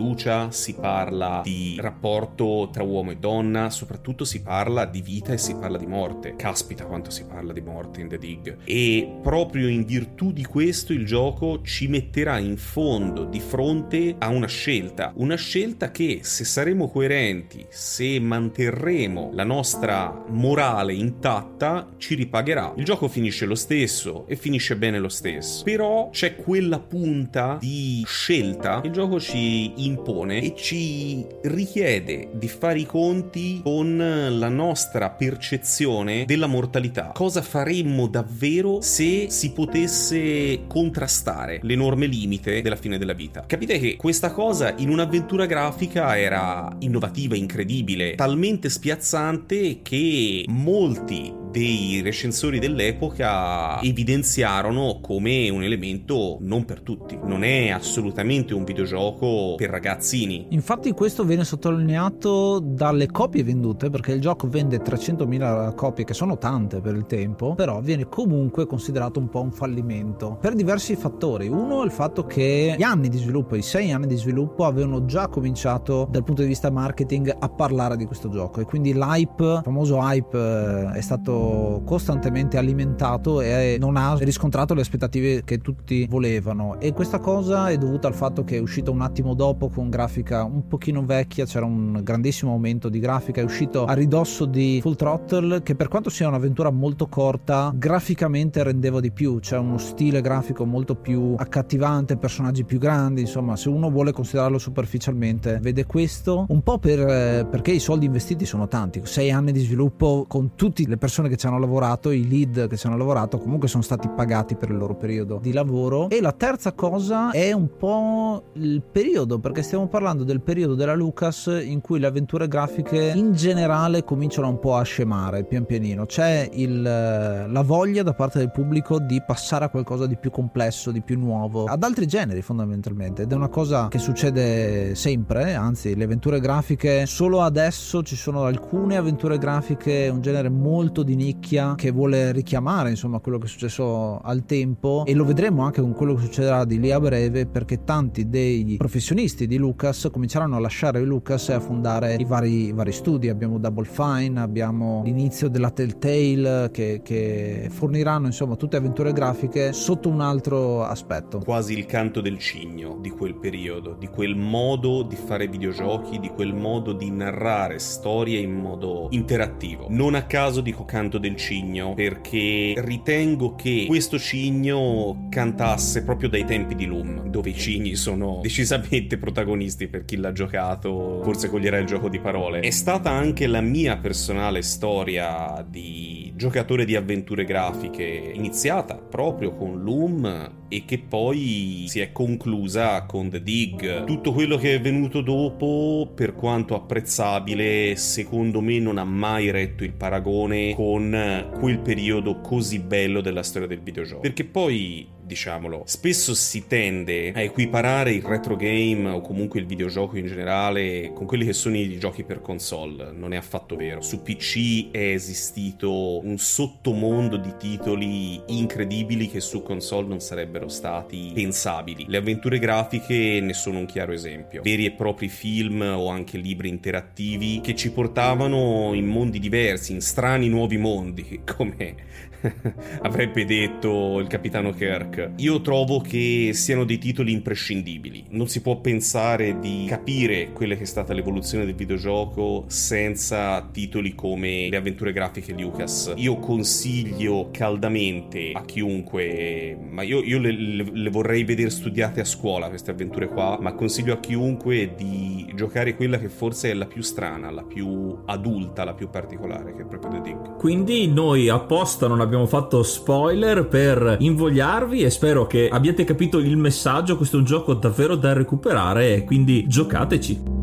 si parla di rapporto tra uomo e donna, soprattutto si parla di vita e si parla di morte. Caspita quanto si parla di morte in The Dig. E proprio in virtù di questo il gioco ci metterà in fondo di fronte a una scelta, una scelta che se saremo coerenti, se manterremo la nostra morale intatta, ci ripagherà. Il gioco finisce lo stesso e finisce bene lo stesso. Però c'è quella punta di scelta che il gioco ci impone e ci richiede di fare i conti con la nostra percezione della mortalità. Cosa faremmo davvero se si potesse contrastare l'enorme limite della fine della vita? Capite che questa cosa in un'avventura grafica era innovativa, incredibile, talmente spiazzante che molti dei recensori dell'epoca evidenziarono come un elemento non per tutti. Non è assolutamente un videogioco per ragazzini. Infatti questo viene sottolineato dalle copie vendute perché il gioco vende 300.000 copie che sono tante per il tempo, però viene comunque considerato un po' un fallimento per diversi fattori. Uno il fatto che gli anni di sviluppo, i sei anni di sviluppo avevano già cominciato dal punto di vista marketing a parlare di questo gioco e quindi l'hype, il famoso hype eh, è stato costantemente alimentato e non ha riscontrato le aspettative che tutti volevano e questa cosa è dovuta al fatto che è uscito un attimo dopo con grafica un pochino vecchia, c'era un grandissimo aumento di grafica, è uscito a ridosso di Full Throttle che per quanto sia un'avventura molto corta, graficamente rendeva di più, c'è uno stile grafico molto più accattivante, personaggi più grandi, insomma, se uno vuole considerarlo superficialmente, vede questo un po' per, eh, perché i soldi investiti sono tanti, sei anni di sviluppo con tutte le persone che ci hanno lavorato, i lead che ci hanno lavorato comunque sono stati pagati per il loro periodo di lavoro. E la terza cosa è un po' il periodo, perché stiamo parlando del periodo della Lucas in cui le avventure grafiche in generale cominciano un po' a scemare pian pianino. C'è il, la voglia da parte del pubblico di passare a qualcosa di più complesso, di più nuovo, ad altri generi fondamentalmente. Ed è una cosa che succede sempre, anzi le avventure grafiche solo adesso ci sono alcune avventure grafiche, un genere molto di nicchia che vuole richiamare insomma quello che è successo al tempo e lo vedremo anche con quello che succederà di lì a breve perché tanti dei professionisti di Lucas cominceranno a lasciare Lucas e a fondare i vari, i vari studi. Abbiamo Double Fine abbiamo l'inizio della Telltale che, che forniranno insomma tutte avventure grafiche sotto un altro aspetto. Quasi il canto del cigno di quel periodo di quel modo di fare videogiochi di quel modo di narrare storie in modo interattivo. Non a caso dico canto del cigno perché ritengo che questo cigno cantasse proprio dai tempi di Loom, dove i cigni sono decisamente protagonisti per chi l'ha giocato, forse coglierà il gioco di parole. È stata anche la mia personale storia di giocatore di avventure grafiche iniziata proprio con Loom e che poi si è conclusa con The Dig. Tutto quello che è venuto dopo, per quanto apprezzabile, secondo me non ha mai retto il paragone con quel periodo così bello della storia del videogioco. Perché poi diciamolo. Spesso si tende a equiparare il retro game o comunque il videogioco in generale con quelli che sono i giochi per console. Non è affatto vero. Su PC è esistito un sottomondo di titoli incredibili che su console non sarebbero stati pensabili. Le avventure grafiche ne sono un chiaro esempio. Veri e propri film o anche libri interattivi che ci portavano in mondi diversi, in strani nuovi mondi, come avrebbe detto il capitano Kirk. Io trovo che siano dei titoli imprescindibili. Non si può pensare di capire quella che è stata l'evoluzione del videogioco senza titoli come le avventure grafiche Lucas. Io consiglio caldamente a chiunque, ma io, io le, le, le vorrei vedere studiate a scuola queste avventure qua, ma consiglio a chiunque di giocare quella che forse è la più strana, la più adulta, la più particolare, che è proprio The Dig. Quindi noi apposta non abbiamo abbiamo fatto spoiler per invogliarvi e spero che abbiate capito il messaggio. Questo è un gioco davvero da recuperare, quindi giocateci.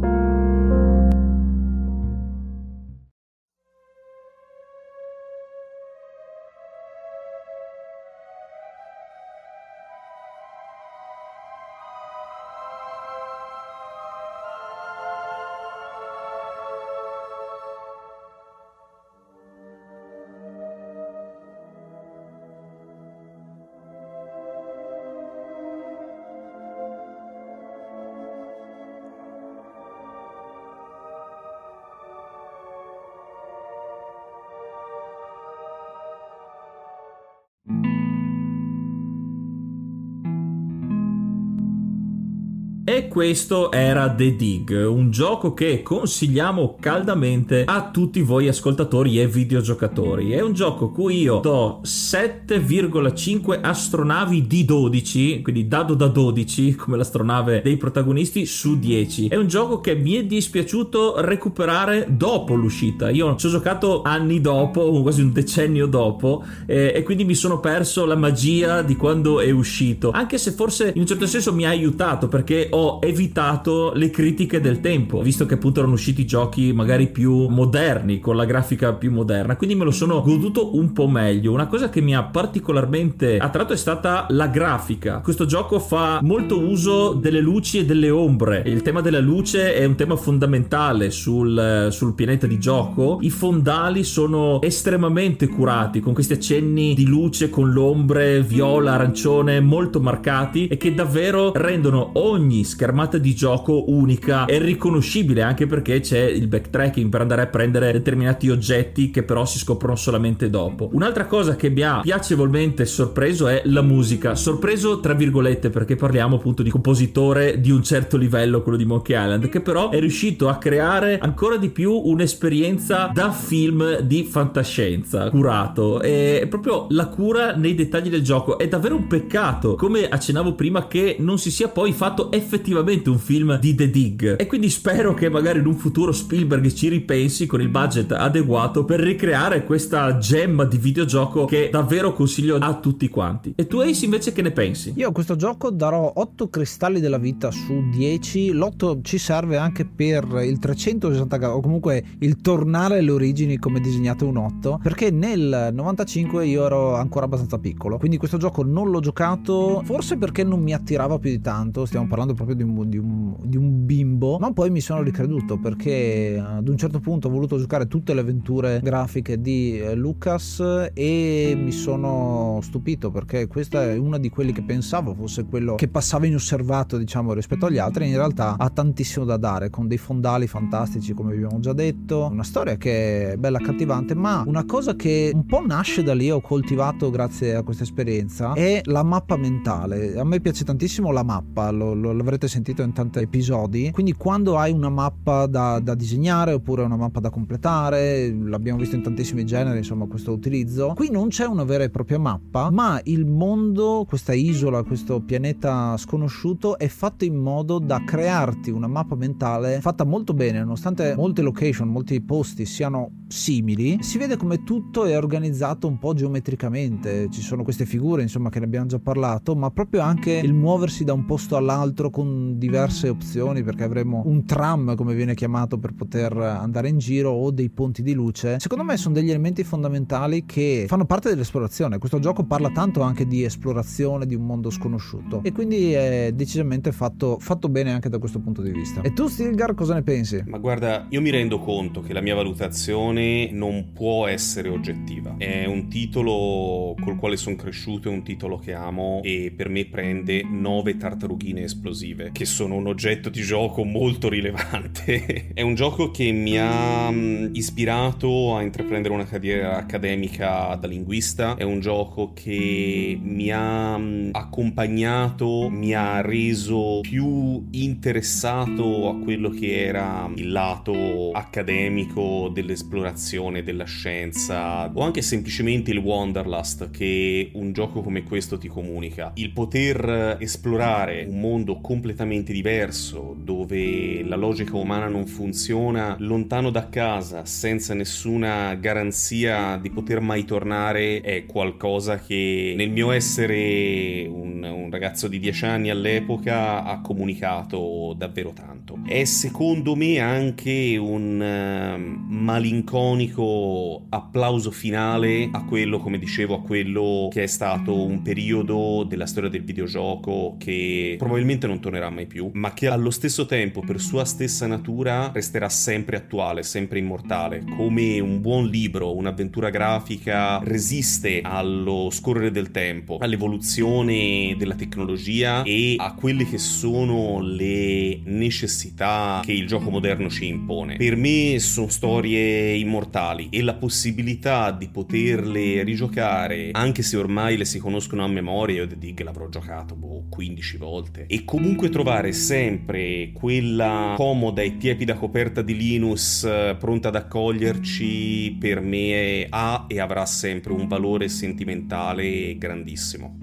Questo era The Dig, un gioco che consigliamo caldamente a tutti voi ascoltatori e videogiocatori. È un gioco cui io do 7,5 astronavi di 12, quindi dado da 12 come l'astronave dei protagonisti su 10. È un gioco che mi è dispiaciuto recuperare dopo l'uscita. Io ci ho giocato anni dopo, quasi un decennio dopo, eh, e quindi mi sono perso la magia di quando è uscito. Anche se forse in un certo senso mi ha aiutato perché ho evitato le critiche del tempo, visto che appunto erano usciti giochi magari più moderni, con la grafica più moderna. Quindi me lo sono goduto un po' meglio. Una cosa che mi ha particolarmente attratto è stata la grafica. Questo gioco fa molto uso delle luci e delle ombre. Il tema della luce è un tema fondamentale sul, sul pianeta di gioco. I fondali sono estremamente curati, con questi accenni di luce con l'ombre viola, arancione molto marcati e che davvero rendono ogni schermata di gioco unica e riconoscibile anche perché c'è il backtracking per andare a prendere determinati oggetti che però si scoprono solamente dopo. Un'altra cosa che mi ha piacevolmente sorpreso è la musica. Sorpreso tra virgolette perché parliamo appunto di compositore di un certo livello, quello di Monkey Island, che però è riuscito a creare ancora di più un'esperienza da film di fantascienza curato. È proprio la cura nei dettagli del gioco. È davvero un peccato, come accennavo prima, che non si sia poi fatto effettivamente un film di The Dig. E quindi spero che magari in un futuro Spielberg ci ripensi con il budget adeguato per ricreare questa gemma di videogioco che davvero consiglio a tutti quanti. E tu Ace invece che ne pensi? Io a questo gioco darò 8 cristalli della vita su 10. L'8 ci serve anche per il 360 gradi o comunque il tornare alle origini come disegnato un 8 perché nel 95 io ero ancora abbastanza piccolo quindi questo gioco non l'ho giocato forse perché non mi attirava più di tanto stiamo parlando proprio di un, di un, di un bimbo ma poi mi sono ricreduto perché ad un certo punto ho voluto giocare tutte le avventure grafiche di eh, Lucas e mi sono stupito perché questa è una di quelli che pensavo fosse quello che passava inosservato diciamo rispetto agli altri. In realtà ha tantissimo da dare con dei fondali fantastici come abbiamo già detto. Una storia che è bella accattivante ma una cosa che un po' nasce da lì ho coltivato grazie a questa esperienza è la mappa mentale. A me piace tantissimo la mappa lo, lo, l'avrete sentito in tanti episodi. Quindi quando hai una mappa da, da disegnare oppure una mappa da completare l'abbiamo visto in tantissimi generi insomma questo utilizzo. Qui non c'è una vera e propria mappa ma il mondo questa isola questo pianeta sconosciuto è fatto in modo da crearti una mappa mentale fatta molto bene nonostante molte location molti posti siano simili. Si vede come tutto è organizzato un po' geometricamente. Ci sono queste figure insomma che ne abbiamo già parlato ma proprio anche il muoversi da un posto all'altro con diverse opzioni perché avremo un tram come viene chiamato per poter andare in giro o dei ponti di luce. Secondo me sono degli elementi fondamentali che fanno parte dell'esplorazione. Questo gioco parla tanto anche di esplorazione di un mondo sconosciuto. E quindi è decisamente fatto, fatto bene anche da questo punto di vista. E tu Stilgar cosa ne pensi? Ma guarda io mi rendo conto che la mia valutazione non può essere oggettiva. È un titolo col quale sono cresciuto è un titolo che amo e per me prende 9 tartarughine esplosive che sono un oggetto di gioco molto rilevante è un gioco che mi ha mm, ispirato a intraprendere una carriera accademica da linguista è un gioco che mi ha mm, accompagnato mi ha reso più interessato a quello che era il lato accademico dell'esplorazione della scienza o anche semplicemente il Wanderlust che un gioco come questo ti comunica. Il poter esplorare un mondo completamente diverso dove la logica umana non funziona lontano da casa senza nessuna garanzia di poter mai tornare è qualcosa che nel mio essere un, un ragazzo di 10 anni all'epoca ha comunicato davvero tanto. È secondo me anche un uh, malinconico applauso finale a quello, come dicevo, a quello che è stato un periodo della storia del videogioco che probabilmente non tornerà mai più, ma che allo stesso tempo, per sua stessa natura, resterà sempre attuale, sempre immortale. Come un buon libro, un'avventura grafica resiste allo scorrere del tempo, all'evoluzione della tecnologia e a quelle che sono le necessità che il gioco moderno ci impone. Per me sono storie immortali e la possibilità di poterle rigiocare, anche se ormai le si conoscono a memoria, io The Dig l'avrò giocato boh, 15 volte, e comunque trovare sempre quella comoda e tiepida coperta di Linus pronta ad accoglierci per me ha e avrà sempre un valore sentimentale grandissimo.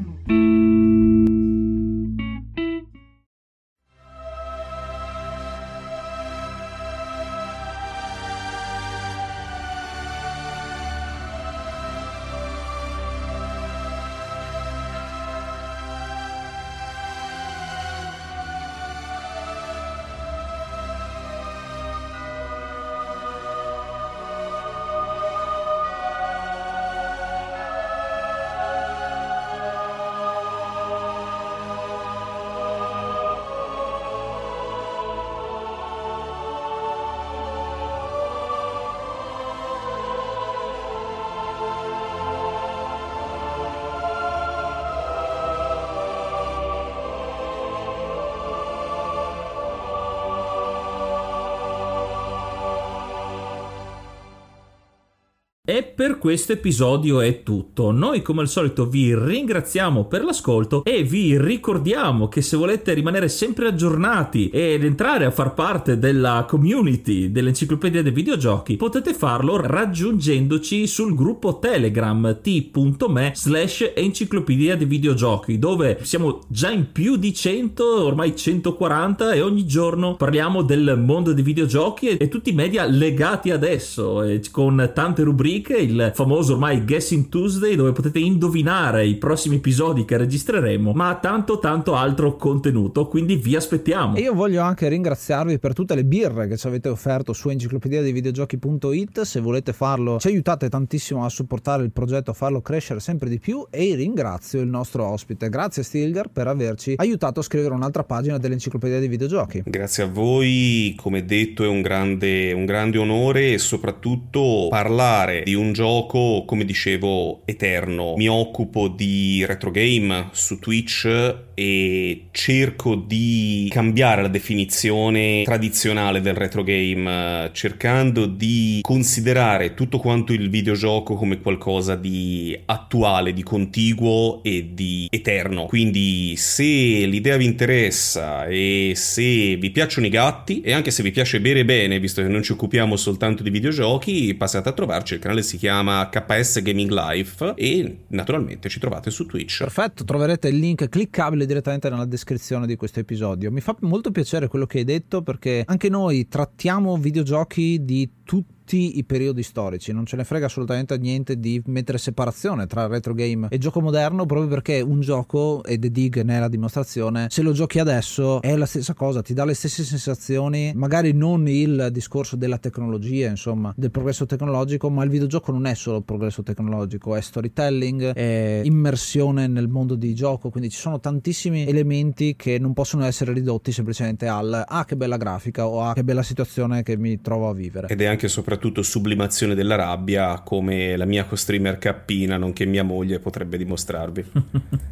E per questo episodio è tutto. Noi come al solito vi ringraziamo per l'ascolto e vi ricordiamo che se volete rimanere sempre aggiornati ed entrare a far parte della community dell'enciclopedia dei videogiochi potete farlo raggiungendoci sul gruppo Telegram t.me slash enciclopedia dei videogiochi dove siamo già in più di 100, ormai 140 e ogni giorno parliamo del mondo dei videogiochi e, tutti i media legati ad esso con tante rubriche rubriche, il famoso ormai Guessing Tuesday dove potete indovinare i prossimi episodi che registreremo, ma tanto tanto altro contenuto, quindi vi aspettiamo. E io voglio anche ringraziarvi per tutte le birre che ci avete offerto su enciclopedia dei videogiochi.it, se volete farlo ci aiutate tantissimo a supportare il progetto, a farlo crescere sempre di più e ringrazio il nostro ospite, grazie Stilgar per averci aiutato a scrivere un'altra pagina dell'enciclopedia dei videogiochi. Grazie a voi, come detto è un grande, un grande onore e soprattutto parlare di un gioco, come dicevo, eterno. Mi occupo di retro game su Twitch e cerco di cambiare la definizione tradizionale del retro game, cercando di considerare tutto quanto il videogioco come qualcosa di attuale, di contiguo e di eterno. Quindi se l'idea vi interessa e se vi piacciono i gatti e anche se vi piace bere bene, visto che non ci occupiamo soltanto di videogiochi, passate a trovarci il canale canale si chiama KS Gaming Life e naturalmente ci trovate su Twitch. Perfetto, troverete il link cliccabile direttamente nella descrizione di questo episodio. Mi fa molto piacere quello che hai detto perché anche noi trattiamo videogiochi di tutti tutti i periodi storici, non ce ne frega assolutamente niente di mettere separazione tra retro game e gioco moderno proprio perché un gioco, e The Dig ne è la dimostrazione, se lo giochi adesso è la stessa cosa, ti dà le stesse sensazioni, magari non il discorso della tecnologia, insomma, del progresso tecnologico, ma il videogioco non è solo progresso tecnologico, è storytelling, è immersione nel mondo di gioco, quindi ci sono tantissimi elementi che non possono essere ridotti semplicemente al ah che bella grafica o ah che bella situazione che mi trovo a vivere. Ed è anche soprattutto soprattutto sublimazione della rabbia, come la mia co-streamer Cappina, nonché mia moglie, potrebbe dimostrarvi.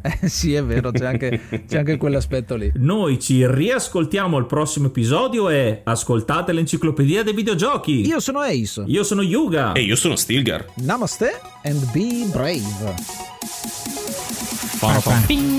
eh, sì, è vero, c'è anche, c'è anche quell'aspetto lì. Noi ci riascoltiamo al prossimo episodio e ascoltate l'enciclopedia dei videogiochi. Io sono Ace. Io sono Yuga. E io sono Stilgar. Namaste and be brave. Paropaping.